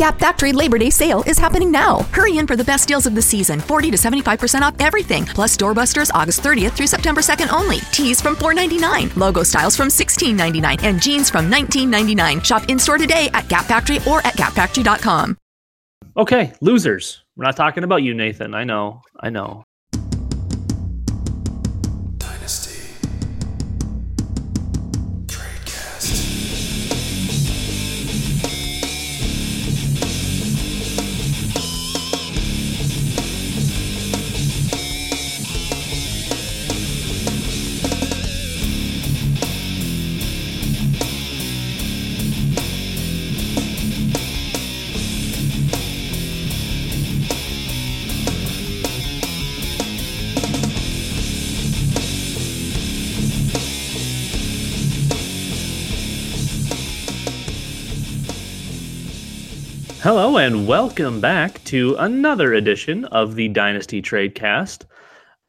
Gap Factory Labor Day sale is happening now. Hurry in for the best deals of the season 40 to 75% off everything. Plus doorbusters August 30th through September 2nd only. Tees from $4.99, logo styles from $16.99, and jeans from $19.99. Shop in store today at Gap Factory or at gapfactory.com. Okay, losers. We're not talking about you, Nathan. I know. I know. And welcome back to another edition of the Dynasty Tradecast.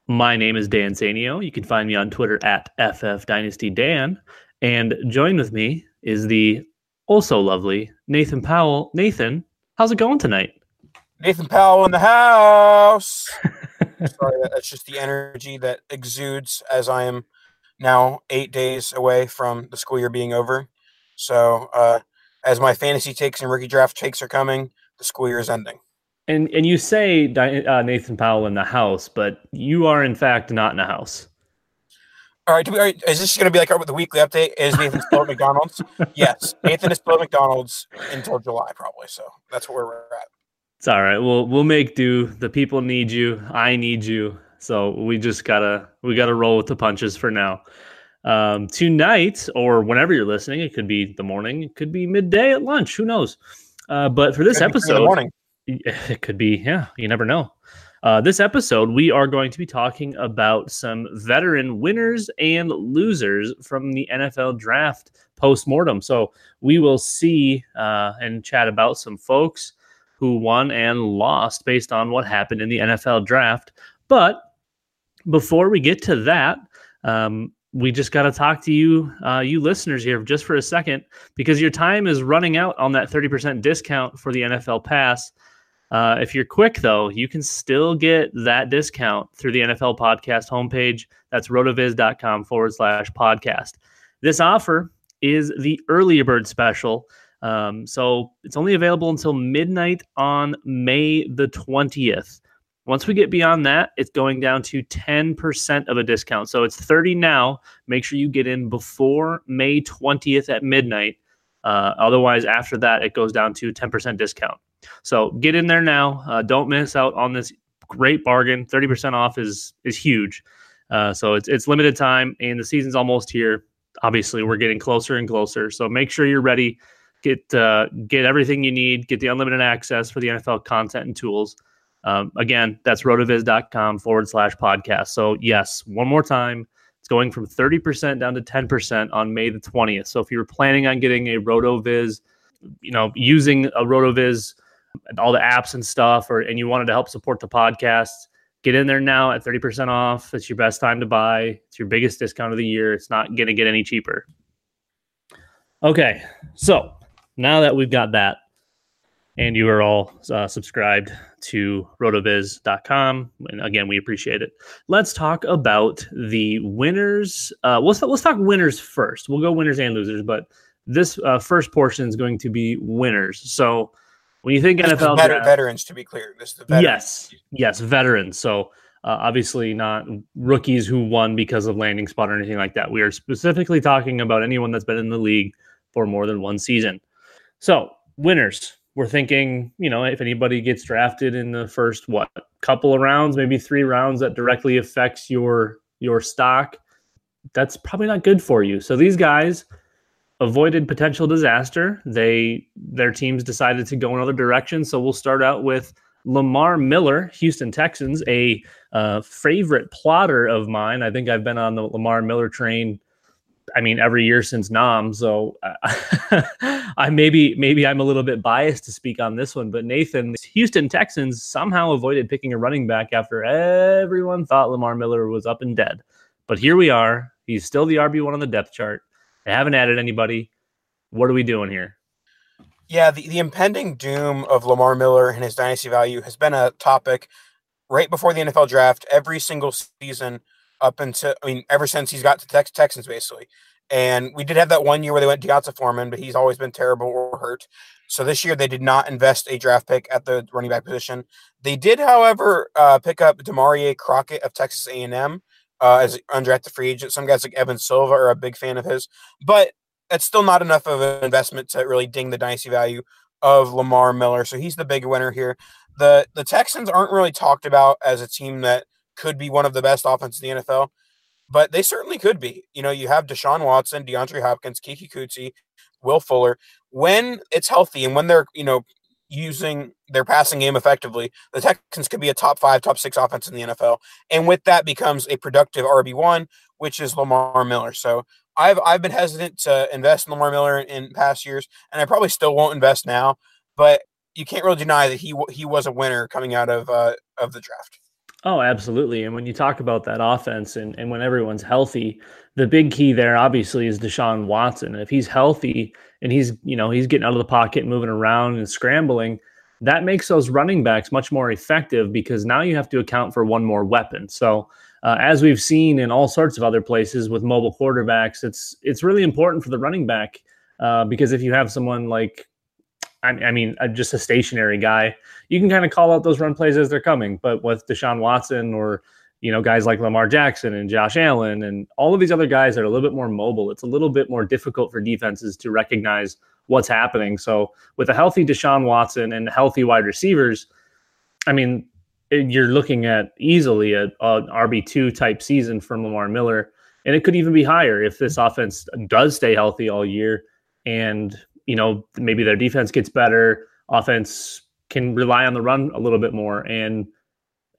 My name is Dan Sanio. You can find me on Twitter at FFDynastyDan. And join with me is the also lovely Nathan Powell. Nathan, how's it going tonight? Nathan Powell in the house. Sorry, that's just the energy that exudes as I am now eight days away from the school year being over. So, uh, as my fantasy takes and rookie draft takes are coming, the school year is ending. And and you say uh, Nathan Powell in the house, but you are in fact not in the house. All right, do we, all right is this going to be like our, the weekly update? Is Nathan still at McDonald's? Yes, Nathan is still at McDonald's until July, probably. So that's where we're at. It's all right. We'll we'll make do. The people need you. I need you. So we just gotta we gotta roll with the punches for now. Um, tonight or whenever you're listening, it could be the morning, it could be midday at lunch. Who knows? Uh, but for this Could be three in the episode, morning. it could be. Yeah, you never know. Uh, this episode, we are going to be talking about some veteran winners and losers from the NFL draft post mortem. So we will see uh, and chat about some folks who won and lost based on what happened in the NFL draft. But before we get to that, um, we just got to talk to you, uh, you listeners here, just for a second, because your time is running out on that 30% discount for the NFL Pass. Uh, if you're quick, though, you can still get that discount through the NFL Podcast homepage. That's rotoviz.com forward slash podcast. This offer is the early bird special. Um, so it's only available until midnight on May the 20th. Once we get beyond that, it's going down to 10% of a discount. So it's 30 now. Make sure you get in before May 20th at midnight. Uh, otherwise, after that, it goes down to 10% discount. So get in there now. Uh, don't miss out on this great bargain. 30% off is is huge. Uh, so it's it's limited time and the season's almost here. obviously we're getting closer and closer. So make sure you're ready. Get uh, get everything you need. Get the unlimited access for the NFL content and tools. Um, again, that's rotoviz.com forward slash podcast. So yes, one more time. It's going from 30% down to 10% on May the 20th. So if you're planning on getting a RotoViz, you know, using a RotoViz, all the apps and stuff, or and you wanted to help support the podcast, get in there now at 30% off. It's your best time to buy. It's your biggest discount of the year. It's not going to get any cheaper. Okay, so now that we've got that, and you are all uh, subscribed to rotoviz.com and again we appreciate it let's talk about the winners uh, let's, let's talk winners first we'll go winners and losers but this uh, first portion is going to be winners so when you think This nfl draft- veterans, to be clear. This is the veterans. Yes, yes, veterans. So uh, obviously not rookies who won because of landing spot or anything like that. We are specifically talking about anyone that's been in the league for more than one season. So winners, we're thinking, you know, if anybody gets drafted in the first what couple of rounds, maybe three rounds, that directly affects your your stock. That's probably not good for you. So these guys avoided potential disaster. They their teams decided to go another direction. So we'll start out with Lamar Miller, Houston Texans, a uh, favorite plotter of mine. I think I've been on the Lamar Miller train. I mean, every year since Nam. So uh, I maybe maybe I'm a little bit biased to speak on this one. But Nathan, Houston Texans somehow avoided picking a running back after everyone thought Lamar Miller was up and dead. But here we are. He's still the RB one on the depth chart. They haven't added anybody. What are we doing here? Yeah, the, the impending doom of Lamar Miller and his dynasty value has been a topic right before the NFL draft every single season up until, I mean, ever since he's got to Tex- Texans, basically. And we did have that one year where they went D'Onta Foreman, but he's always been terrible or hurt. So this year they did not invest a draft pick at the running back position. They did, however, uh, pick up Damarea Crockett of Texas A&M uh, as undrafted free agent. Some guys like Evan Silva are a big fan of his, but it's still not enough of an investment to really ding the dynasty value of Lamar Miller. So he's the big winner here. The the Texans aren't really talked about as a team that could be one of the best offenses in the NFL, but they certainly could be. You know, you have Deshaun Watson, DeAndre Hopkins, Keke Coutee, Will Fuller. When it's healthy and when they're, you know, using their passing game effectively, the Texans could be a top five, top six offense in the NFL. And with that becomes a productive RB1, which is Lamar Miller. So I've I've been hesitant to invest in Lamar Miller in, past years, and I probably still won't invest now. But you can't really deny that he he was a winner coming out of uh, of the draft. Oh, absolutely. And when you talk about that offense and, and when everyone's healthy, the big key there obviously is Deshaun Watson. If he's healthy and he's, you know, he's getting out of the pocket, moving around and scrambling, that makes those running backs much more effective because now you have to account for one more weapon. So uh, as we've seen in all sorts of other places with mobile quarterbacks, it's it's really important for the running back uh, because if you have someone like I, mean, uh, just a stationary guy, you can kind of call out those run plays as they're coming. But with Deshaun Watson or you know guys like Lamar Jackson and Josh Allen and all of these other guys that are a little bit more mobile, it's a little bit more difficult for defenses to recognize what's happening. So with a healthy Deshaun Watson and healthy wide receivers, I mean, you're looking at easily a, a RB two type season from Lamar Miller, and it could even be higher if this offense does stay healthy all year and you know maybe their defense gets better offense can rely on the run a little bit more. And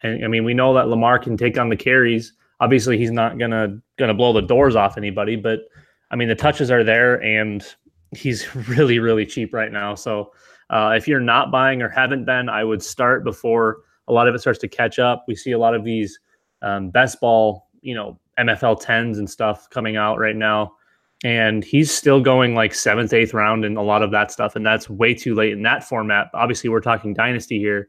and i mean we know that lamar can take on the carries. Obviously he's not gonna gonna blow the doors off anybody but i mean the touches are there and he's really really cheap right now. So uh, if you're not buying or haven't been i would start before a lot of it starts to catch up. We see a lot of these um, best ball you know mfl 10s and stuff coming out right now and he's still going like seventh, eighth round and a lot of that stuff, and that's way too late in that format. Obviously, we're talking dynasty here,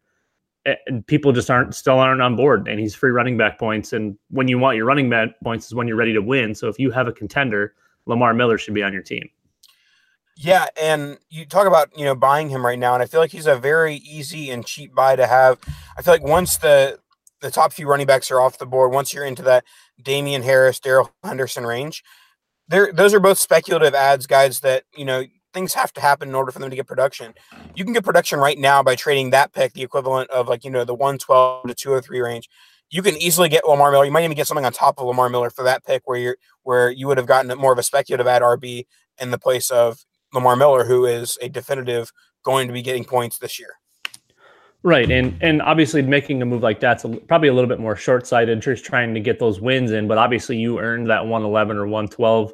and people just aren't still aren't on board. And he's free running back points, and when you want your running back points is when you're ready to win. So if you have a contender, Lamar Miller should be on your team. Yeah, and you talk about you know buying him right now, and I feel like he's a very easy and cheap buy to have. I feel like once the the top few running backs are off the board, once you're into that Damien Harris, Darrell Henderson range, there those are both speculative adds, guys. That you know things have to happen in order for them to get production. You can get production right now by trading that pick, the equivalent of like you know the one twelve to two hundred three range. You can easily get Lamar Miller. You might even get something on top of Lamar Miller for that pick, where you're where you would have gotten more of a speculative at RB in the place of Lamar Miller, who is a definitive going to be getting points this year. Right, and and obviously making a move like that's a, probably a little bit more short sighted, just trying to get those wins in. But obviously, you earned that one eleven or one twelve.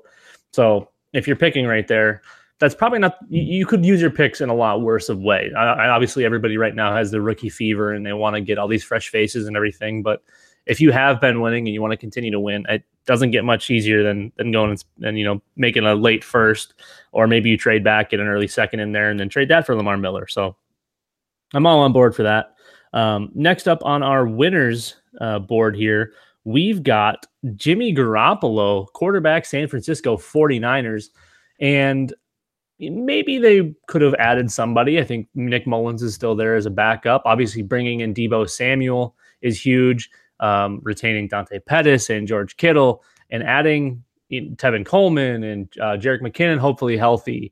So if you're picking right there, that's probably not. You, you could use your picks in a lot worse of way. I, I, obviously, everybody right now has the rookie fever and they want to get all these fresh faces and everything. But if you have been winning and you want to continue to win, it doesn't get much easier than than going and, and you know making a late first, or maybe you trade back, get an early second in there, and then trade that for Lamar Miller. So I'm all on board for that. Um, next up on our winners uh, board here, we've got Jimmy Garoppolo, quarterback, San Francisco 49ers. And maybe they could have added somebody. I think Nick Mullens is still there as a backup. Obviously, bringing in Deebo Samuel is huge. Um, retaining Dante Pettis and George Kittle and adding Tevin Coleman and uh, Jerick McKinnon, hopefully healthy.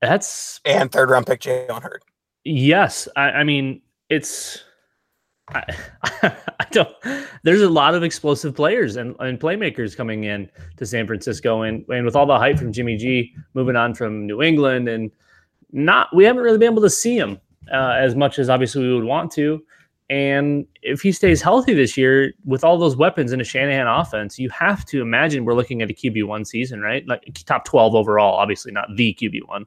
That's and third round pick Jalen Hurd. Yes, I, I mean it's. I, I, don't. There's a lot of explosive players and, and playmakers coming in to San Francisco, and and with all the hype from Jimmy G moving on from New England, and not we haven't really been able to see him uh, as much as obviously we would want to. And if he stays healthy this year with all those weapons in a Shanahan offense, you have to imagine we're looking at a QB one season, right? Like top twelve overall, obviously not the QB one.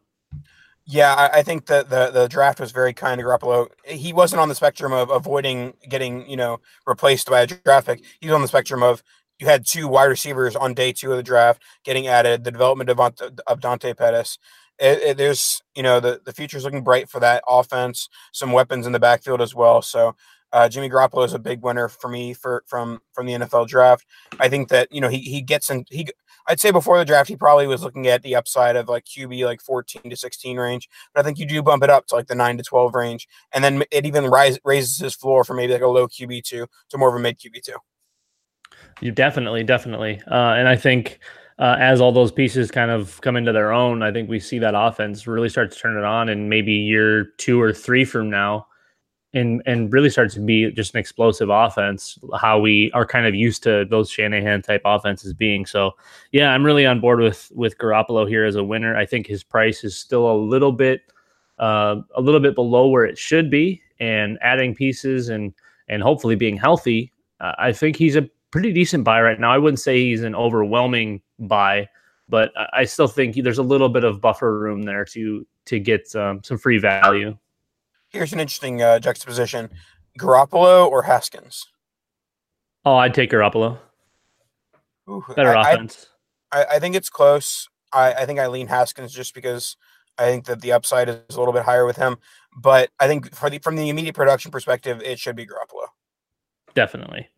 Yeah, I, I, think that the the draft was very kind to Garoppolo. He wasn't on the spectrum of avoiding getting you know replaced by a draft pick. He was on the spectrum of you had two wide receivers on day two of the draft getting added. The development of, of Dante Pettis. It, it, there's you know the the future's looking bright for that offense. Some weapons in the backfield as well. So uh, Jimmy Garoppolo is a big winner for me for from from the NFL draft. I think that you know he he gets in he I'd say before the draft, he probably was looking at the upside of like QB like 14 to 16 range. But I think you do bump it up to like the 9 to 12 range. And then it even rise, raises his floor from maybe like a low QB2 to more of a mid QB2. You definitely, definitely. Uh, and I think uh, as all those pieces kind of come into their own, I think we see that offense really start to turn it on. And maybe year two or three from now, and and really starts to be just an explosive offense, how we are kind of used to those Shanahan type offenses being. So yeah, I'm really on board with with Garoppolo here as a winner. I think his price is still a little bit uh, a little bit below where it should be, and adding pieces and and hopefully being healthy, uh, I think he's a pretty decent buy right now. I wouldn't say he's an overwhelming buy, but I still think there's a little bit of buffer room there to to get um, some free value. Here's an interesting uh, juxtaposition: Garoppolo or Haskins. Oh, I'd take Garoppolo. Ooh, Better I, offense. I, I, think it's close. I, I think I lean Haskins just because I think that the upside is a little bit higher with him. But I think for the from the immediate production perspective, it should be Garoppolo. Definitely.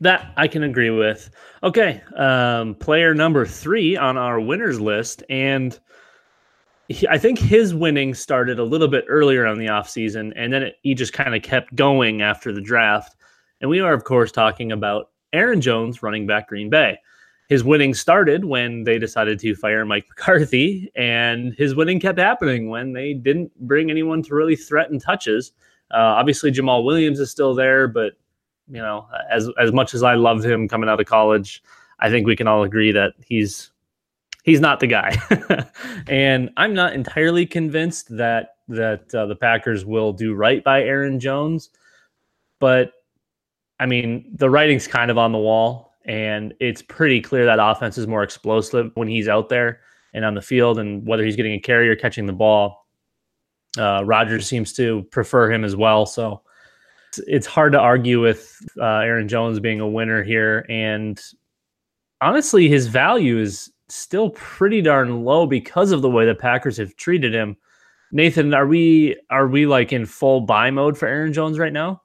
That I can agree with. Okay. Um, player number three on our winners list. And he, I think his winning started a little bit earlier on the offseason, and then it, he just kind of kept going after the draft. And we are, of course, talking about Aaron Jones, running back Green Bay. His winning started when they decided to fire Mike McCarthy, and his winning kept happening when they didn't bring anyone to really threaten touches. Uh, obviously, Jamaal Williams is still there, but you know, as as much as I loved him coming out of college, I think we can all agree that he's he's not the guy. and I'm not entirely convinced that that uh, the Packers will do right by Aaron Jones, but I mean, the writing's kind of on the wall and it's pretty clear that offense is more explosive when he's out there and on the field and whether he's getting a carry or catching the ball. Uh, Rodgers seems to prefer him as well, so it's hard to argue with uh, Aaron Jones being a winner here and honestly his value is still pretty darn low because of the way the Packers have treated him. Nathan, are we are we like in full buy mode for Aaron Jones right now?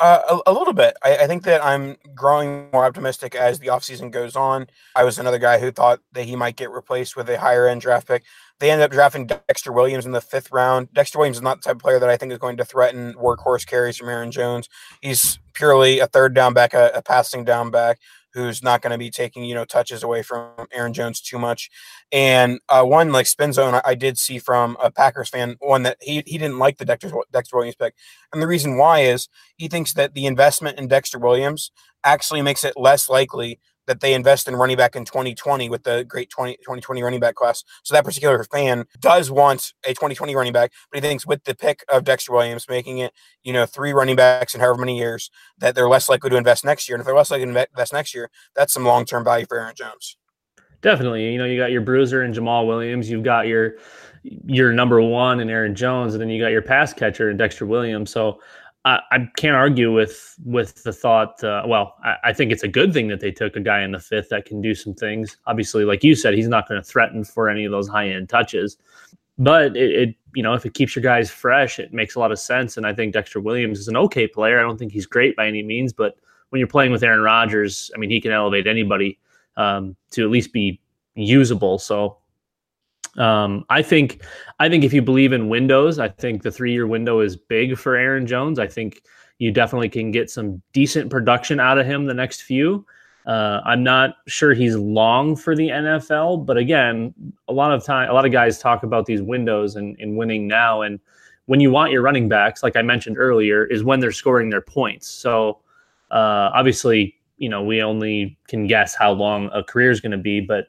Uh, a, a, little bit. I, I, think that I'm growing more optimistic as the offseason goes on. I was another guy who thought that he might get replaced with a higher end draft pick. They ended up drafting Dexter Williams in the fifth round. Dexter Williams is not the type of player that I think is going to threaten workhorse carries from Aaron Jones. He's purely a third down back, a, a passing down back who's not going to be taking you know touches away from Aaron Jones too much. And uh, one like spin zone, I, I, did see from a Packers fan one that he he didn't like the Dexter Dexter Williams pick, and the reason why is he thinks that the investment in Dexter Williams actually makes it less likely that they invest in running back in 2020 with the great 20, 2020 running back class. So that particular fan does want a 2020 running back, but he thinks with the pick of Dexter Williams, making it, you know, three running backs in however many years, that they're less likely to invest next year. And if they're less likely to invest next year, that's some long term value for Aaron Jones. Definitely. You know, you got your bruiser and Jamaal Williams. You've got your your number one and Aaron Jones, and then you got your pass catcher and Dexter Williams. So I, I can't argue with with the thought. Uh, well, I, I, think it's a good thing that they took a guy in the fifth that can do some things. Obviously, like you said, he's not going to threaten for any of those high end touches, but it, it, you know if it keeps your guys fresh, it makes a lot of sense. And I think Dexter Williams is an okay player. I don't think he's great by any means, but when you're playing with Aaron Rodgers, I mean, he can elevate anybody um, to at least be usable. So um, I think I think if you believe in windows, I think the three year window is big for Aaron Jones. I think you definitely can get some decent production out of him the next few. Uh, I'm not sure he's long for the NFL, but again, a lot of time, a lot of guys talk about these windows and, and winning now. And when you want your running backs, like I mentioned earlier, is when they're scoring their points. So uh, obviously, you know, we only can guess how long a career is going to be, but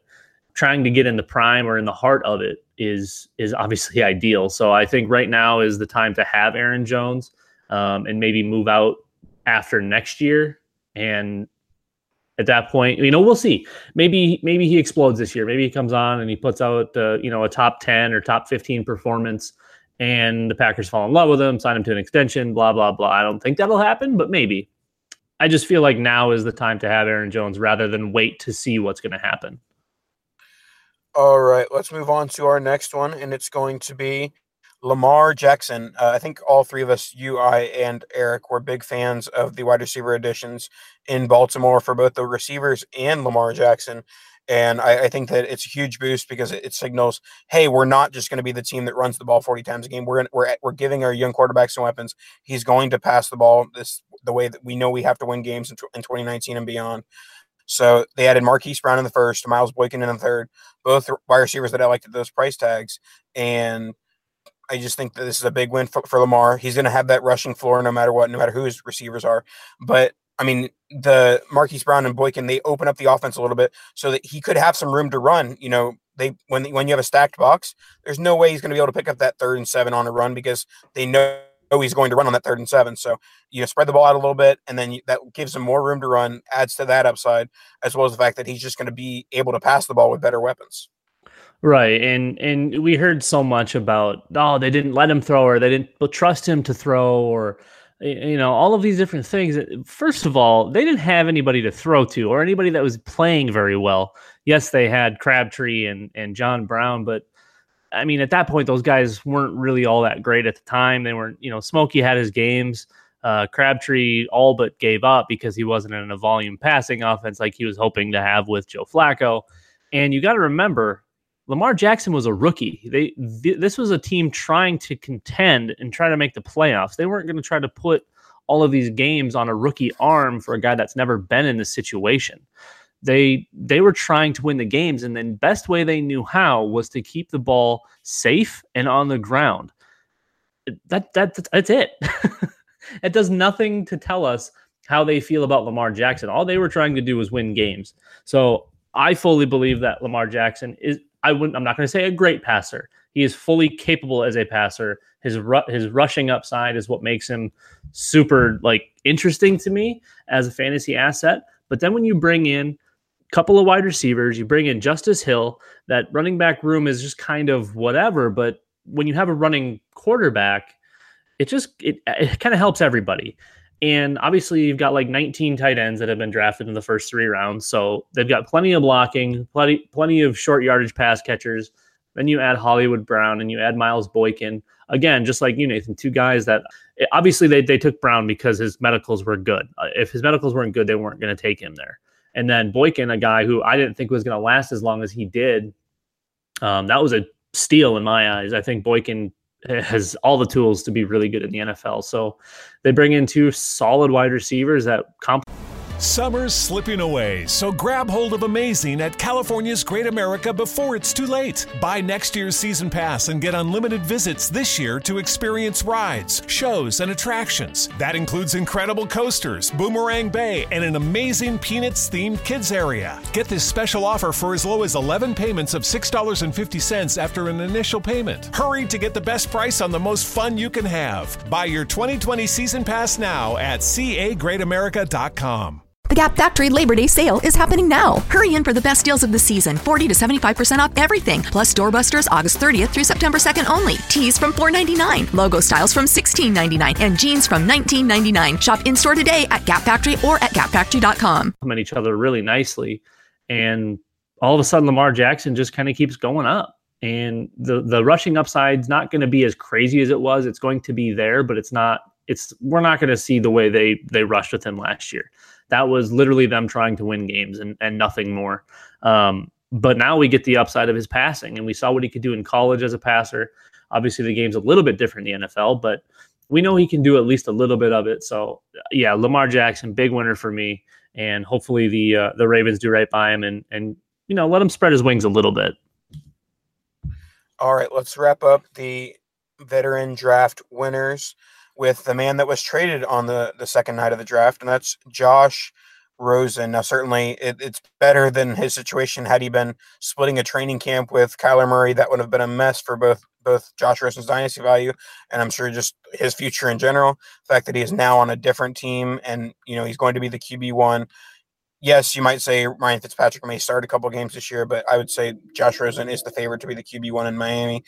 trying to get in the prime or in the heart of it is is obviously ideal. So I think right now is the time to have Aaron Jones um, and maybe move out after next year. And at that point, you know, we'll see. Maybe maybe he explodes this year. Maybe he comes on and he puts out uh, you know a top ten or top fifteen performance, and the Packers fall in love with him, sign him to an extension. Blah blah blah. I don't think that'll happen, but maybe. I just feel like now is the time to have Aaron Jones rather than wait to see what's going to happen. All right, let's move on to our next one, and it's going to be Lamar Jackson. Uh, I think all three of us, you, I, and Eric, were big fans of the wide receiver additions in Baltimore for both the receivers and Lamar Jackson. And I, I think that it's a huge boost because it, it signals, hey, we're not just going to be the team that runs the ball 40 times a game. We're we're we're giving our young quarterbacks some weapons. He's going to pass the ball this the way that we know we have to win games in, in 2019 and beyond. So they added Marquise Brown in the first, Miles Boykin in the third, both wide receivers that I liked at those price tags. And I just think that this is a big win for, for Lamar. He's going to have that rushing floor no matter what, no matter who his receivers are. But I mean, the Marquise Brown and Boykin, they open up the offense a little bit so that he could have some room to run. You know, they when when you have a stacked box, there's no way he's going to be able to pick up that third and seven on a run because they know know Oh, he's going to run on that third and seven. So you know, spread the ball out a little bit, and then that gives him more room to run, adds to that upside, as well as the fact that he's just going to be able to pass the ball with better weapons. Right, and and we heard so much about oh they didn't let him throw or they didn't trust him to throw or you know all of these different things. First of all, they didn't have anybody to throw to or anybody that was playing very well. Yes, they had Crabtree and and John Brown, but I mean, at that point, those guys weren't really all that great at the time. They weren't, you know, Smokey had his games. Uh, Crabtree all but gave up because he wasn't in a volume passing offense like he was hoping to have with Joe Flacco. And you got to remember, Lamar Jackson was a rookie. They th- this was a team trying to contend and try to make the playoffs. They weren't going to try to put all of these games on a rookie arm for a guy that's never been in this situation they they were trying to win the games and then best way they knew how was to keep the ball safe and on the ground. That, that that's it. It does nothing to tell us how they feel about Lamar Jackson. All they were trying to do was win games. So i fully believe that Lamar Jackson is i wouldn't i'm not going to say a great passer. He is fully capable as a passer. His ru- his rushing upside is what makes him super like interesting to me as a fantasy asset. But then when you bring in couple of wide receivers. You bring in Justice Hill. That running back room is just kind of whatever. But when you have a running quarterback, it just it, it kind of helps everybody. And obviously, you've got like 19 tight ends that have been drafted in the first three rounds, so they've got plenty of blocking, plenty plenty of short yardage pass catchers. Then you add Hollywood Brown and you add Miles Boykin. Again, just like you, Nathan, two guys that obviously they, they took Brown because his medicals were good. Uh, if his medicals weren't good, they weren't going to take him there. And then Boykin, a guy who I didn't think was going to last as long as he did, um, that was a steal in my eyes. I think Boykin has all the tools to be really good in the NFL. So they bring in two solid wide receivers that complement. Summer's slipping away, so grab hold of amazing at California's Great America before it's too late. Buy next year's season pass and get unlimited visits this year to experience rides, shows, and attractions. That includes incredible coasters, Boomerang Bay, and an amazing Peanuts themed kids area. Get this special offer for as low as 11 payments of $6.50 after an initial payment. Hurry to get the best price on the most fun you can have. Buy your 2020 season pass now at cagreatamerica.com. The Gap Factory Labor Day sale is happening now. Hurry in for the best deals of the season 40 to 75% off everything, plus doorbusters August 30th through September 2nd only. Tees from $4.99, logo styles from $16.99, and jeans from $19.99. Shop in store today at Gap Factory or at gapfactory.com. complement each other really nicely. And all of a sudden, Lamar Jackson just kind of keeps going up. And the the rushing upside's not going to be as crazy as it was. It's going to be there, but it's not. It's we're not going to see the way they they rushed with him last year. That was literally them trying to win games and and nothing more. Um, but now we get the upside of his passing, and we saw what he could do in college as a passer. Obviously, the game's a little bit different in the NFL, but we know he can do at least a little bit of it. So yeah, Lamar Jackson, big winner for me, and hopefully the uh, the Ravens do right by him and and you know let him spread his wings a little bit. All right, let's wrap up the veteran draft winners with the man that was traded on the the second night of the draft, and that's Josh Rosen. Now, certainly, it, it's better than his situation had he been splitting a training camp with Kyler Murray. That would have been a mess for both both Josh Rosen's dynasty value, and I'm sure just his future in general. The fact that he is now on a different team, and you know he's going to be the QB one. Yes, you might say Ryan Fitzpatrick may start a couple games this year, but I would say Josh Rosen is the favorite to be the QB one in Miami.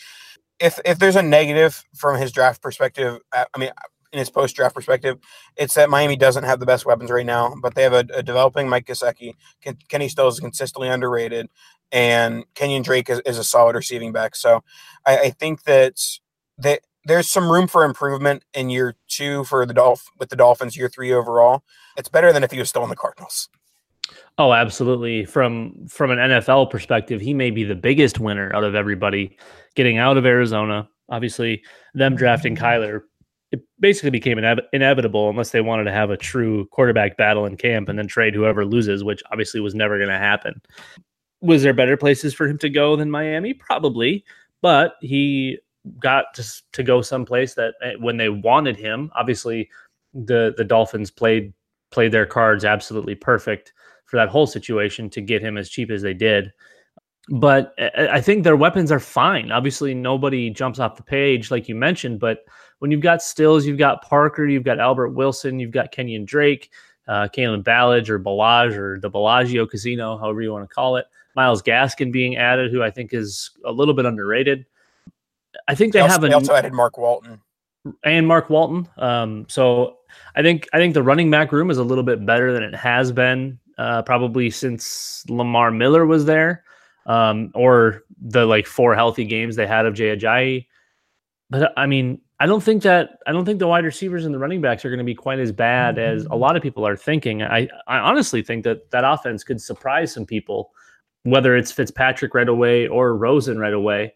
If if there's a negative from his draft perspective, uh, I mean, in his post draft perspective, it's that Miami doesn't have the best weapons right now, but they have a, a developing Mike Gesicki. Ken, Kenny Stills is consistently underrated, and Kenyon Drake is, is a solid receiving back. So I, I think that that there's some room for improvement in year two for the Dolph with the Dolphins, year three overall. It's better than if he was still in the Cardinals. Oh, absolutely. From from an NFL perspective, he may be the biggest winner out of everybody getting out of Arizona. Obviously, them drafting Kyler, it basically became inev- inevitable unless they wanted to have a true quarterback battle in camp and then trade whoever loses, which obviously was never going to happen. Was there better places for him to go than Miami? Probably, but he got to, to go someplace that eh, when they wanted him, obviously the the Dolphins played played their cards absolutely perfect for that whole situation to get him as cheap as they did. But I I think their weapons are fine. Obviously, nobody jumps off the page like you mentioned. But when you've got Stills, you've got Parker, you've got Albert Wilson, you've got Kenyon Drake, uh, Kalen Ballage or Balaj or the Bellagio Casino, however you want to call it. Myles Gaskin being added, who I think is a little bit underrated. I think they, They, have also, a they also added Mark Walton. and Mark Walton. Um, so I think I think the running back room is a little bit better than it has been uh, probably since Lamar Miller was there, um, or the like four healthy games they had of Jay Ajayi. But I mean, I don't think that I don't think the wide receivers and the running backs are going to be quite as bad as a lot of people are thinking. I I honestly think that that offense could surprise some people, whether it's Fitzpatrick right away or Rosen right away.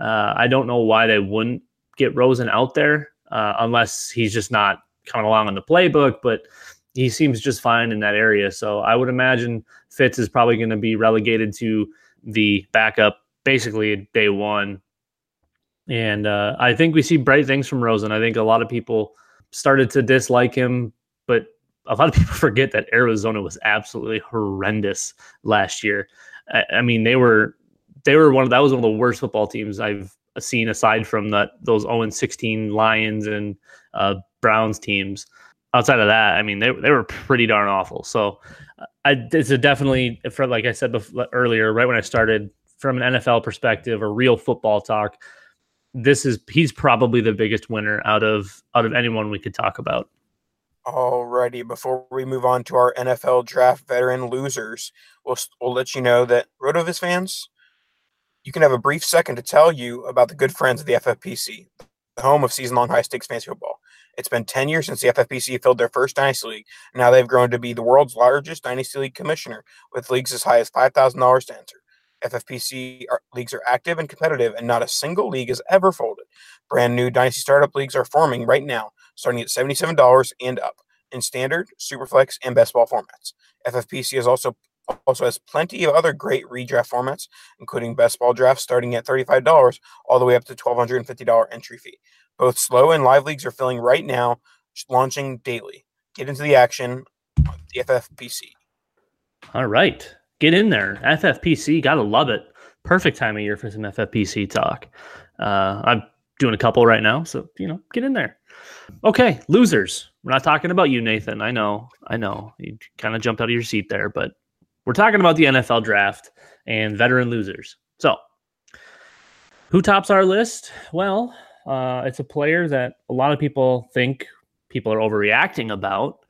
Uh, I don't know why they wouldn't get Rosen out there uh, unless he's just not coming along in the playbook, but he seems just fine in that area. So I would imagine Fitz is probably going to be relegated to the backup basically day one. And uh, I think we see bright things from Rosen. I think a lot of people started to dislike him, but a lot of people forget that Arizona was absolutely horrendous last year. I, I mean, they were they were one of that was one of the worst football teams I've seen aside from that those 0 16 Lions and uh, Browns teams. Outside of that, I mean, they they were pretty darn awful. So, uh, I, it's a definitely for like I said before, earlier, right when I started, from an NFL perspective or real football talk, this is he's probably the biggest winner out of out of anyone we could talk about. Alrighty, before we move on to our NFL draft veteran losers, we'll, we'll let you know that RotoViz fans, you can have a brief second to tell you about the good friends of the FFPC, the home of season long high stakes fantasy football. It's been 10 years since the FFPC filled their first Dynasty League. and Now they've grown to be the world's largest Dynasty League commissioner with leagues as high as $5,000 to enter. FFPC are, leagues are active and competitive, and not a single league has ever folded. Brand new Dynasty startup leagues are forming right now, starting at $77 and up. in standard, superflex, and best ball formats. FFPC is also also has plenty of other great redraft formats, including best ball drafts starting at $35 all the way up to $1,250 entry fee. Both slow and live leagues are filling right now, launching daily. Get into the action, the FFPC. All right. Get in there. FFPC, gotta love it. Perfect time of year for some FFPC talk. Uh, I'm doing a couple right now, so you know, get in there. Okay, losers. We're not talking about you, Nathan. I know, I know. You kind of jumped out of your seat there, but we're talking about the NFL draft and veteran losers. So, who tops our list? Well, uh, it's a player that a lot of people think people are overreacting about,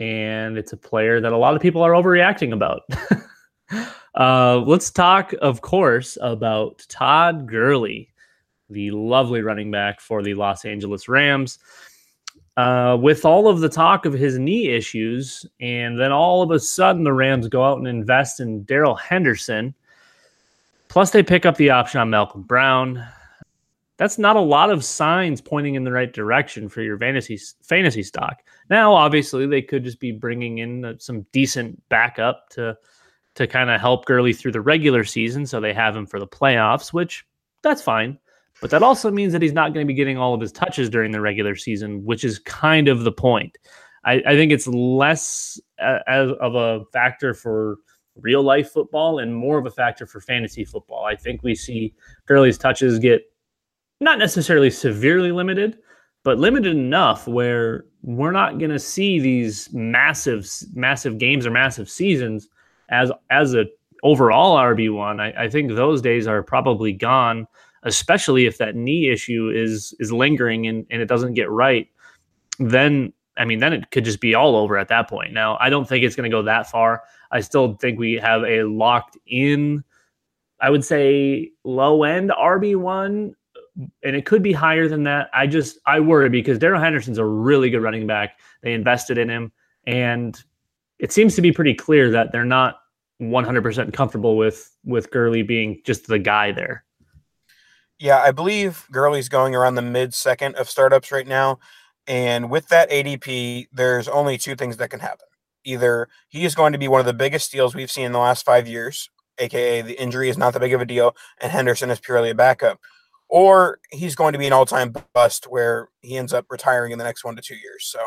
and it's a player that a lot of people are overreacting about. uh, let's talk, of course, about Todd Gurley, the lovely running back for the Los Angeles Rams. Uh, with all of the talk of his knee issues, and then all of a sudden the Rams go out and invest in Darrell Henderson. Plus, they pick up the option on Malcolm Brown. That's not a lot of signs pointing in the right direction for your fantasy fantasy stock. Now, obviously, they could just be bringing in some decent backup to to kind of help Gurley through the regular season, so they have him for the playoffs, which that's fine. But that also means that he's not going to be getting all of his touches during the regular season, which is kind of the point. I, I think it's less as of a factor for real life football and more of a factor for fantasy football. I think we see Gurley's touches get not necessarily severely limited, but limited enough where we're not going to see these massive, massive games or massive seasons as as a overall RB one. I, I think those days are probably gone especially if that knee issue is is lingering and, and it doesn't get right, then I mean, then it could just be all over at that point. Now, I don't think it's going to go that far. I still think we have a locked in, I would say, low end RB1, and it could be higher than that. I just, I worry because Darrell Henderson's a really good running back. They invested in him, and it seems to be pretty clear that they're not 100% comfortable with with Gurley being just the guy there. Yeah, I believe Gurley's going around the mid second of startups right now. And with that ADP, there's only two things that can happen. Either he is going to be one of the biggest steals we've seen in the last five years, aka the injury is not that big of a deal, and Henderson is purely a backup, or he's going to be an all time bust where he ends up retiring in the next one to two years. So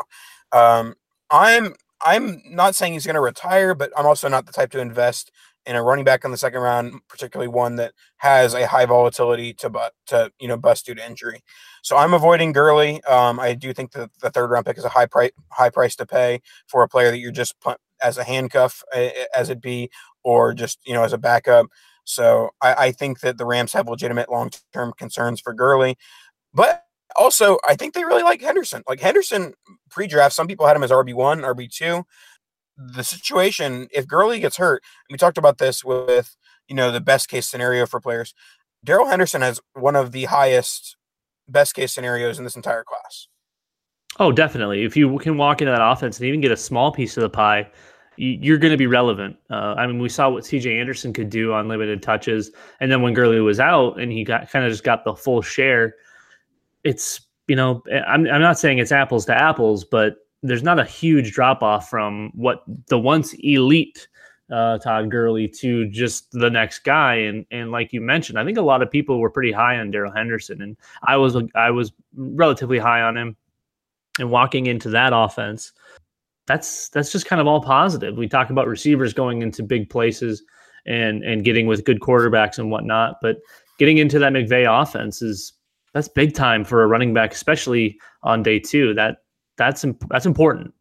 um, I'm I'm not saying he's going to retire, but I'm also not the type to invest in a running back in the second round, particularly one that has a high volatility to but to you know bust due to injury. So I'm avoiding Gurley. Um, I do think that the third round pick is a high price high price to pay for a player that you're just put as a handcuff as it be, or just you know as a backup. So I, I think that the Rams have legitimate long term concerns for Gurley, but also I think they really like Henderson. Like Henderson pre-draft, some people had him as RB one, RB two the situation if Gurley gets hurt, we talked about this with you know the best case scenario for players. Darrell Henderson has one of the highest best case scenarios in this entire class. Oh, definitely. If you can walk into that offense and even get a small piece of the pie, you're going to be relevant. Uh, I mean, we saw what CJ Anderson could do on limited touches, and then when Gurley was out and he got kind of just got the full share, it's you know I'm I'm not saying it's apples to apples, but there's not a huge drop off from what the once elite uh, Todd Gurley to just the next guy. And and like you mentioned, I think a lot of people were pretty high on Darrell Henderson, and I was I was relatively high on him. And walking into that offense, that's that's just kind of all positive. We talk about receivers going into big places and and getting with good quarterbacks and whatnot, but getting into that McVay offense is that's big time for a running back, especially on day two. That that's imp- that's important.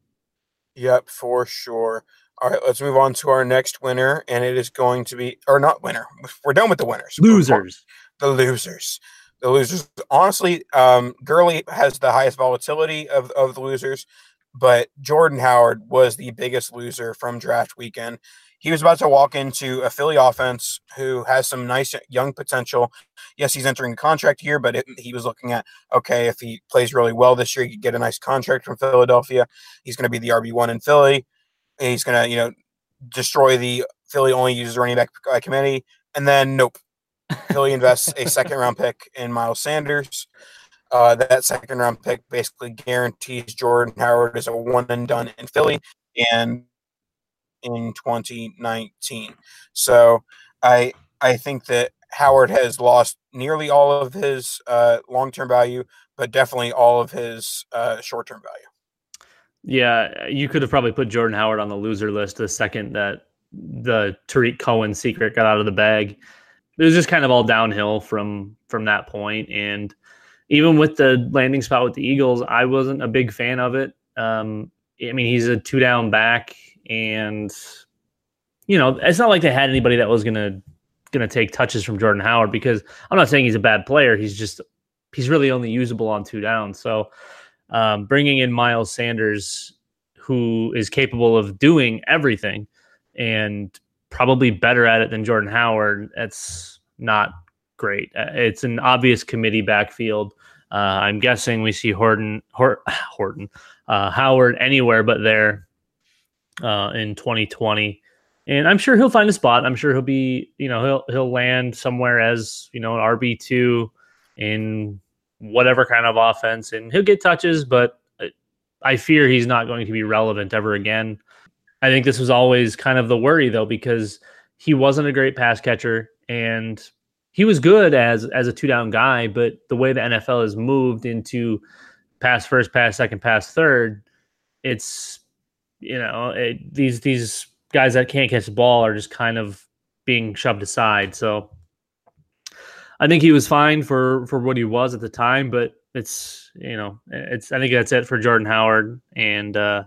Yep, for sure. All right, let's move on to our next winner, and it is going to be, or not winner. We're done with the winners. Losers. The losers. The losers. Honestly, um, Gurley has the highest volatility of, of the losers, but Jordan Howard was the biggest loser from draft weekend he was about to walk into a Philly offense who has some nice young potential. Yes, he's entering a contract year, but it, he was looking at okay, if he plays really well this year, he could get a nice contract from Philadelphia. He's going to be the RB one in Philly. He's going to you know destroy the Philly only uses running back committee, and then nope, Philly invests a second round pick in Miles Sanders. Uh, that second round pick basically guarantees Jordan Howard is a one and done in Philly and in 2019. So I I think that Howard has lost nearly all of his uh, long term value, but definitely all of his uh, short term value. Yeah, you could have probably put Jordan Howard on the loser list the second that the Tarik Cohen secret got out of the bag. It was just kind of all downhill from from that point. And even with the landing spot with the Eagles, I wasn't a big fan of it. Um, I mean, he's a two down back, and you know, it's not like they had anybody that was gonna gonna take touches from Jordan Howard because I'm not saying he's a bad player. He's just he's really only usable on two downs. So um, bringing in Miles Sanders, who is capable of doing everything and probably better at it than Jordan Howard, that's not great. Uh, it's an obvious committee backfield. Uh, I'm guessing we see Horton, Hort, Horton, uh, Howard anywhere but there uh, in 2020, and I'm sure he'll find a spot. I'm sure he'll be, you know, he'll he'll land somewhere as you know an RB two in whatever kind of offense, and he'll get touches, but I fear he's not going to be relevant ever again. I think this was always kind of the worry though, because he wasn't a great pass catcher and he was good as as a two down guy, but the way the NFL has moved into pass first, pass second, pass third, it's you know it, these these guys that can't catch the ball are just kind of being shoved aside. So I think he was fine for for what he was at the time, but it's you know it's I think that's it for Jordan Howard and uh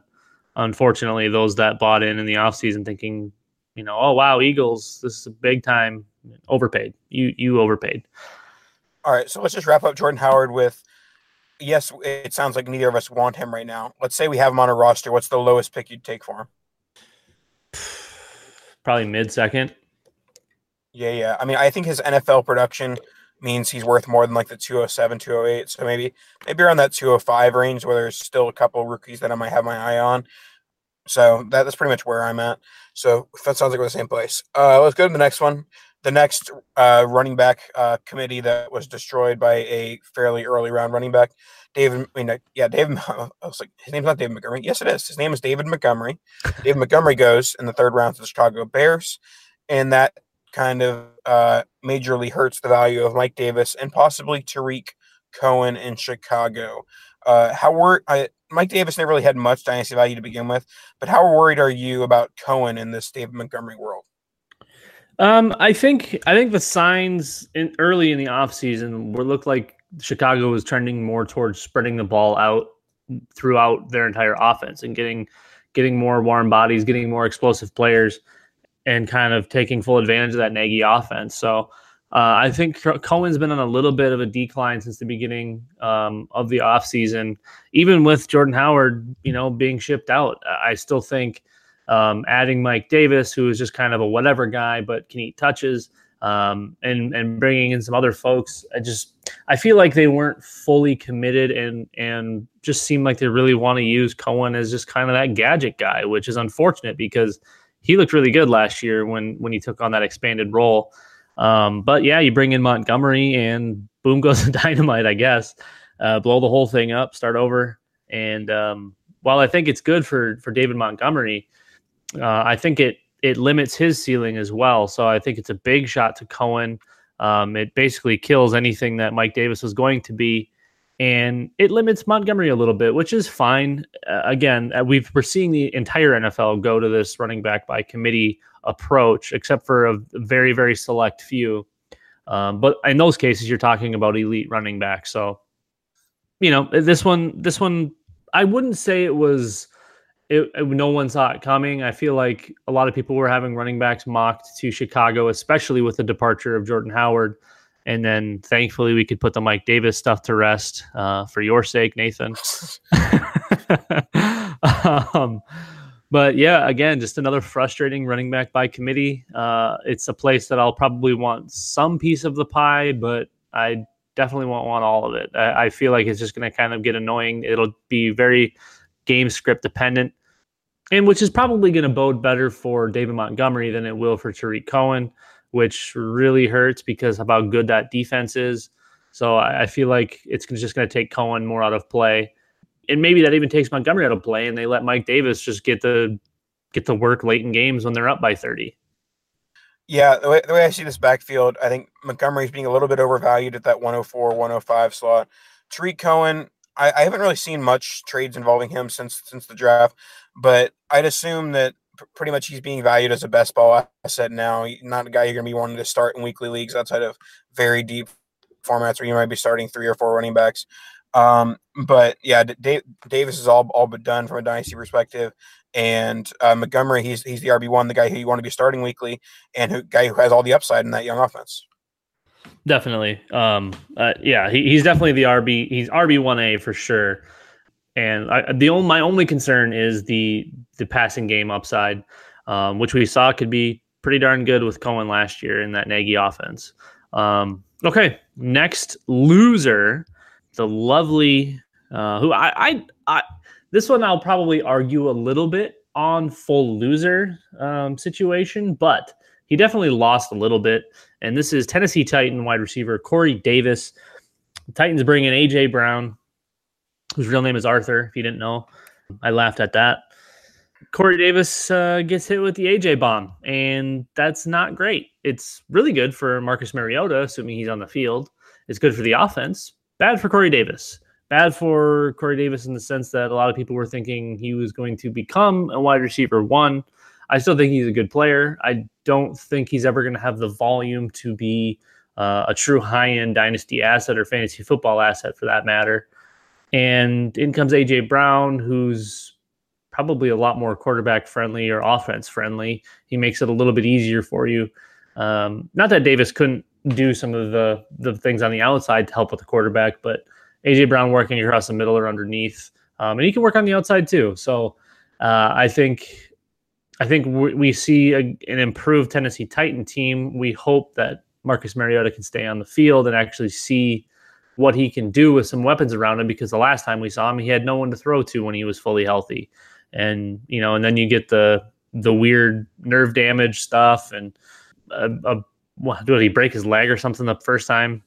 unfortunately those that bought in in the offseason thinking you know oh wow Eagles this is a big time overpaid you you overpaid All right, so let's just wrap up Jordan Howard with yes, it sounds like neither of us want him right now. Let's say we have him on a roster. What's the lowest pick you'd take for him? probably mid second Yeah, yeah. I mean, I think his NFL production means he's worth more than like the 207, 208. So maybe maybe around that 205 range where there's still a couple rookies that I might have my eye on. So that, that's pretty much where I'm at. So that sounds like we're the same place. Uh, let's go to the next one. The next uh, running back uh, committee that was destroyed by a fairly early round running back, David. I mean, yeah, David. I was like, his name's not David Montgomery. Yes, it is. His name is David Montgomery. David Montgomery goes in the third round to the Chicago Bears, and that kind of uh, majorly hurts the value of Mike Davis and possibly Tarik Cohen in Chicago. Uh, how wor- I, Mike Davis never really had much dynasty value to begin with, but how worried are you about Cohen in this David Montgomery world? Um, I think I think the signs in early in the offseason were looked like Chicago was trending more towards spreading the ball out throughout their entire offense and getting getting more warm bodies, getting more explosive players, and kind of taking full advantage of that Nagy offense. So uh, I think Cohen's been on a little bit of a decline since the beginning um, of the offseason. Even with Jordan Howard, you know, being shipped out, I still think um, adding Mike Davis, who is just kind of a whatever guy, but can eat touches, um, and and bringing in some other folks. I just I feel like they weren't fully committed and and just seemed like they really want to use Cohen as just kind of that gadget guy, which is unfortunate because he looked really good last year when when he took on that expanded role. Um, but yeah, you bring in Montgomery and boom goes the dynamite, I guess. Uh, blow the whole thing up, start over. And um, while I think it's good for for David Montgomery, uh, I think it it limits his ceiling as well. So I think it's a big shot to Cohen. Um, it basically kills anything that Mike Davis was going to be, and it limits Montgomery a little bit, which is fine. Uh, again, uh, we've we're seeing the entire NFL go to this running back by committee approach, except for a very very select few. Um, but in those cases, you're talking about elite running back. So, you know, this one, this one, I wouldn't say it was it, it- no one saw it coming. I feel like a lot of people were having running backs mocked to Chicago, especially with the departure of Jordan Howard. And then thankfully we could put the Mike Davis stuff to rest uh, for your sake, Nathan. um, but yeah, again, just another frustrating running back by committee. Uh, it's a place that I'll probably want some piece of the pie, but I definitely won't want all of it. I, I feel like it's just going to kind of get annoying. It'll be very game script dependent, and which is probably going to bode better for David Montgomery than it will for Tarik Cohen, which really hurts because of how good that defense is. So I, I feel like it's just going to take Cohen more out of play, and maybe that even takes Montgomery out of play, and they let Mike Davis just get the get the work late in games when they're up by thirty. Yeah, the way, the way I see this backfield, I think Montgomery's being a little bit overvalued at that 104, 105 slot. Tarik Cohen, I, I haven't really seen much trades involving him since since the draft, but I'd assume that pretty much he's being valued as a best ball asset now. Not a guy you're going to be wanting to start in weekly leagues outside of very deep formats where you might be starting three or four running backs. Um, but yeah, D- Davis is all all but done from a dynasty perspective, and uh, Montgomery he's he's the RB one, the guy who you want to be starting weekly, and who guy who has all the upside in that young offense. Definitely, um, uh, yeah, he, he's definitely the RB. He's RB one A for sure. And I, the only my only concern is the the passing game upside, um, which we saw could be pretty darn good with Cohen last year in that Nagy offense. Um, okay, next loser, the lovely uh, who I, I I this one I'll probably argue a little bit on full loser um, situation, but he definitely lost a little bit. And this is Tennessee Titan wide receiver Corey Davis. The Titans bring in AJ Brown, whose real name is Arthur, if you didn't know. I laughed at that. Corey Davis uh, gets hit with the AJ bomb, and that's not great. It's really good for Marcus Mariota, assuming he's on the field. It's good for the offense. Bad for Corey Davis. Bad for Corey Davis in the sense that a lot of people were thinking he was going to become a wide receiver one. I still think he's a good player. I don't think he's ever going to have the volume to be uh, a true high end dynasty asset or fantasy football asset for that matter. And in comes AJ Brown, who's probably a lot more quarterback friendly or offense friendly. He makes it a little bit easier for you. Um, not that Davis couldn't do some of the the things on the outside to help with the quarterback, but AJ Brown working across the middle or underneath, um, and he can work on the outside too. So uh, I think I think we, see a, an improved Tennessee Titan team. We hope that Marcus Mariota can stay on the field and actually see what he can do with some weapons around him because the last time we saw him, he had no one to throw to when he was fully healthy. And, you know, and then you get the, the weird nerve damage stuff and a, a what, did he break his leg or something the first time?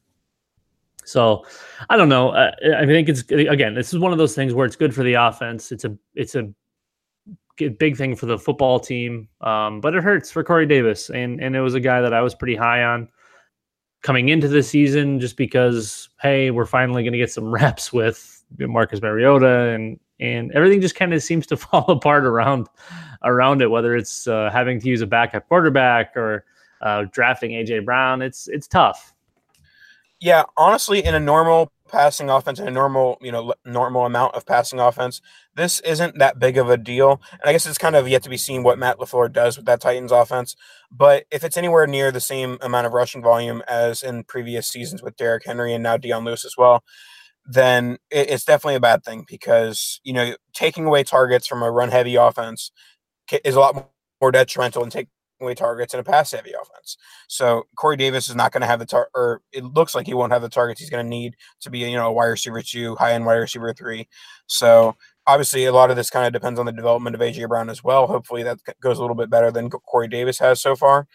So I don't know. Uh, I think it's again, this is one of those things where it's good for the offense. It's a it's a big thing for the football team, um, but it hurts for Corey Davis, and and it was a guy that I was pretty high on coming into the season just because hey, we're finally going to get some reps with Marcus Mariota and and everything just kind of seems to fall apart around around it whether it's uh, having to use a backup quarterback or uh, drafting AJ Brown it's it's tough. Yeah, honestly in a normal passing offense and a normal, you know, normal amount of passing offense, this isn't that big of a deal. And I guess it's kind of yet to be seen what Matt LaFleur does with that Titans offense. But if it's anywhere near the same amount of rushing volume as in previous seasons with Derrick Henry and now Dion Lewis as well, then it's definitely a bad thing because, you know, taking away targets from a run heavy offense is a lot more detrimental than take targets in a pass heavy offense. So Corey Davis is not going to have the tar, or it looks like he won't have the targets he's going to need to be, you know, a wide receiver two, high end wide receiver three. So obviously, a lot of this kind of depends on the development of AJ Brown as well. Hopefully, that goes a little bit better than Corey Davis has so far.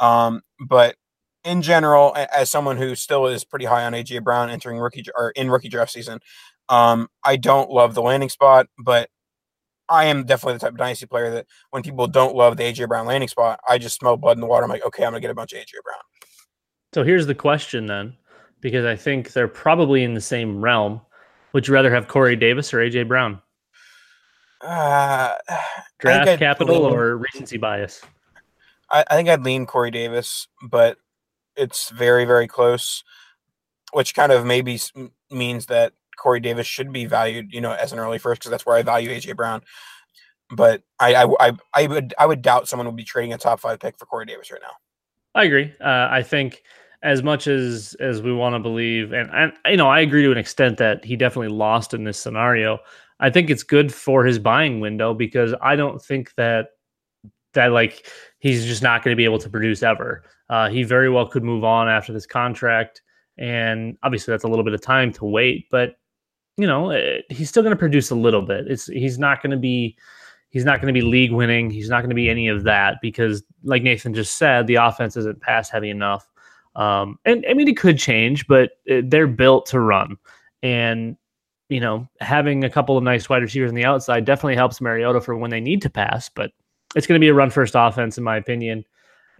Um, but in general, as someone who still is pretty high on AJ Brown entering rookie or in rookie draft season, um, I don't love the landing spot, but I am definitely the type of dynasty player that when people don't love the AJ Brown landing spot, I just smell blood in the water. I'm like, okay, I'm gonna get a bunch of AJ Brown. So here's the question then, because I think they're probably in the same realm. Would you rather have Corey Davis or AJ Brown? Uh, Draft capital lean, or recency bias? I, I think I'd lean Corey Davis, but it's very, very close, which kind of maybe means that Corey Davis should be valued, you know, as an early first because that's where I value AJ Brown. But I, I, I, I, would, I would doubt someone would be trading a top five pick for Corey Davis right now. I agree. Uh, I think as much as as we want to believe, and and you know, I agree to an extent that he definitely lost in this scenario. I think it's good for his buying window because I don't think that that like he's just not going to be able to produce ever. Uh, he very well could move on after this contract, and obviously that's a little bit of time to wait. But you know, eh, he's still going to produce a little bit. It's he's not going to be he's not going to be league winning. He's not going to be any of that because, like Nathan just said, the offense isn't pass heavy enough. Um, and I mean, it could change, but uh, they're built to run. And, you know, having a couple of nice wide receivers on the outside definitely helps Mariota for when they need to pass. But it's going to be a run first offense, in my opinion.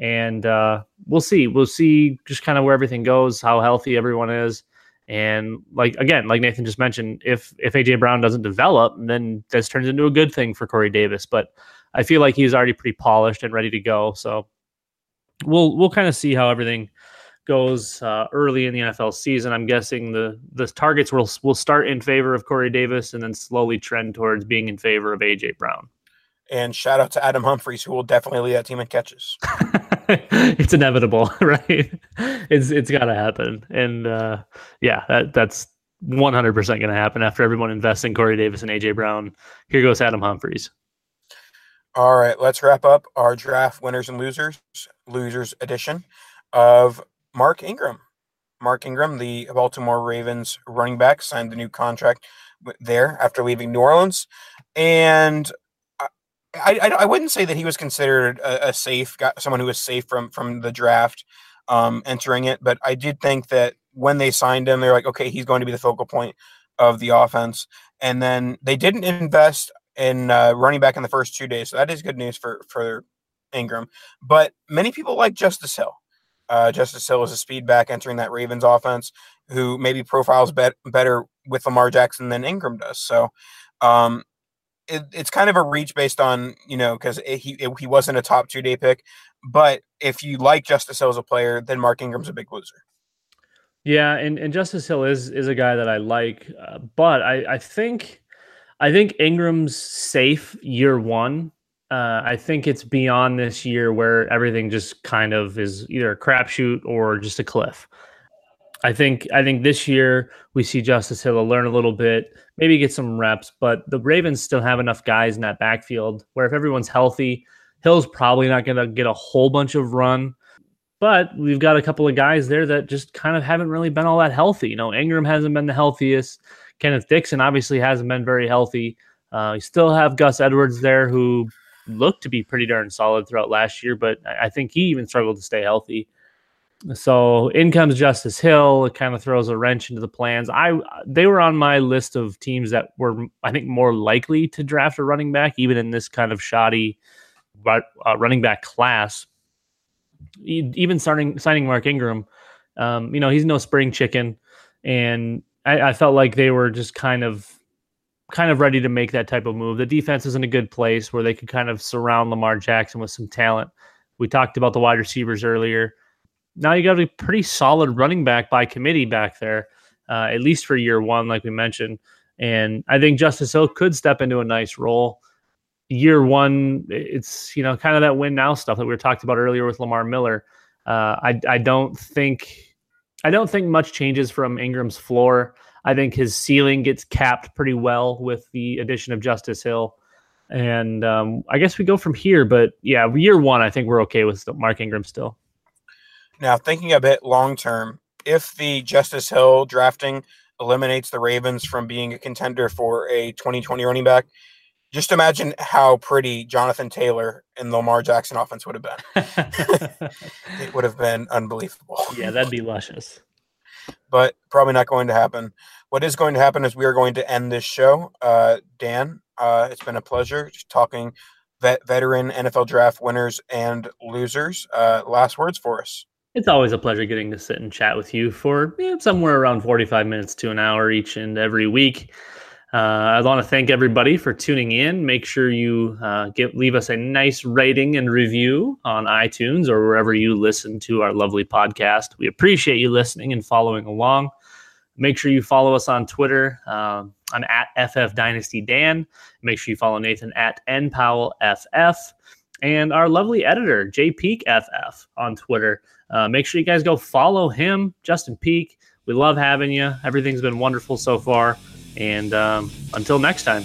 And uh, we'll see. We'll see just kind of where everything goes, how healthy everyone is. And like again, like Nathan just mentioned, if if AJ Brown doesn't develop, then this turns into a good thing for Corey Davis. But I feel like he's already pretty polished and ready to go. So we'll we'll kind of see how everything goes uh, early in the NFL season. I'm guessing the the targets will will start in favor of Corey Davis and then slowly trend towards being in favor of AJ Brown. And shout out to Adam Humphries, who will definitely lead that team in catches. it's inevitable, right? It's it's got to happen, and uh, yeah, that that's 100 percent going to happen after everyone invests in Corey Davis and AJ Brown. Here goes Adam Humphries. All right, let's wrap up our draft winners and losers, losers edition of Mark Ingram. Mark Ingram, the Baltimore Ravens running back, signed the new contract there after leaving New Orleans, and I, I, wouldn't say that he was considered a, a safe guy, someone who was safe from from the draft um, entering it, but I did think that when they signed him, they're like, okay, he's going to be the focal point of the offense, and then they didn't invest in uh, running back in the first two days, so that is good news for for Ingram. But many people like Justice Hill. Uh, Justice Hill is a speed back entering that Ravens offense, who maybe profiles bet- better with Lamar Jackson than Ingram does. So um, it, it's kind of a reach based on you know because he it, he wasn't a top two day pick, but if you like Justice Hill as a player, then Mark Ingram's a big loser. Yeah, and, and Justice Hill is is a guy that I like, uh, but I I think I think Ingram's safe year one. Uh, I think it's beyond this year where everything just kind of is either a crapshoot or just a cliff. I think I think this year we see Justice Hill learn a little bit, maybe get some reps, but the Ravens still have enough guys in that backfield where if everyone's healthy, Hill's probably not going to get a whole bunch of run. But we've got a couple of guys there that just kind of haven't really been all that healthy. You know, Ingram hasn't been the healthiest. Kenneth Dixon obviously hasn't been very healthy. Uh, you still have Gus Edwards there who looked to be pretty darn solid throughout last year, but I think he even struggled to stay healthy. So in comes Justice Hill. It kind of throws a wrench into the plans. I they were on my list of teams that were I think more likely to draft a running back, even in this kind of shoddy uh, running back class. Even starting signing Mark Ingram, um, you know he's no spring chicken, and I, I felt like they were just kind of kind of ready to make that type of move. The defense is in a good place where they could kind of surround Lamar Jackson with some talent. We talked about the wide receivers earlier now you got a pretty solid running back by committee back there, uh, at least for year one, like we mentioned. And I think Justice Hill could step into a nice role. Year one, it's you know kind of that win now stuff that we were talked about earlier with Lamar Miller. Uh, I I don't think I don't think much changes from Ingram's floor. I think his ceiling gets capped pretty well with the addition of Justice Hill. And um, I guess we go from here. But yeah, year one, I think we're okay with Mark Ingram still. Now, thinking a bit long term, if the Justice Hill drafting eliminates the Ravens from being a contender for a 2020 running back, just imagine how pretty Jonathan Taylor and Lamar Jackson offense would have been. it would have been unbelievable. Yeah, that'd be luscious. But probably not going to happen. What is going to happen is we are going to end this show. Uh, Dan, uh, it's been a pleasure talking vet, veteran NFL draft winners and losers. Uh, last words for us. It's always a pleasure getting to sit and chat with you for somewhere around 45 minutes to an hour each and every week. Uh, I want to thank everybody for tuning in. Make sure you uh, get, leave us a nice rating and review on iTunes or wherever you listen to our lovely podcast. We appreciate you listening and following along. Make sure you follow us on Twitter. Uh, I'm at FF Dynasty Dan. Make sure you follow Nathan at N Powell FF and our lovely editor, J Peak FF on Twitter. Uh, make sure you guys go follow him, Justin Peak. We love having you. Everything's been wonderful so far. And um, until next time.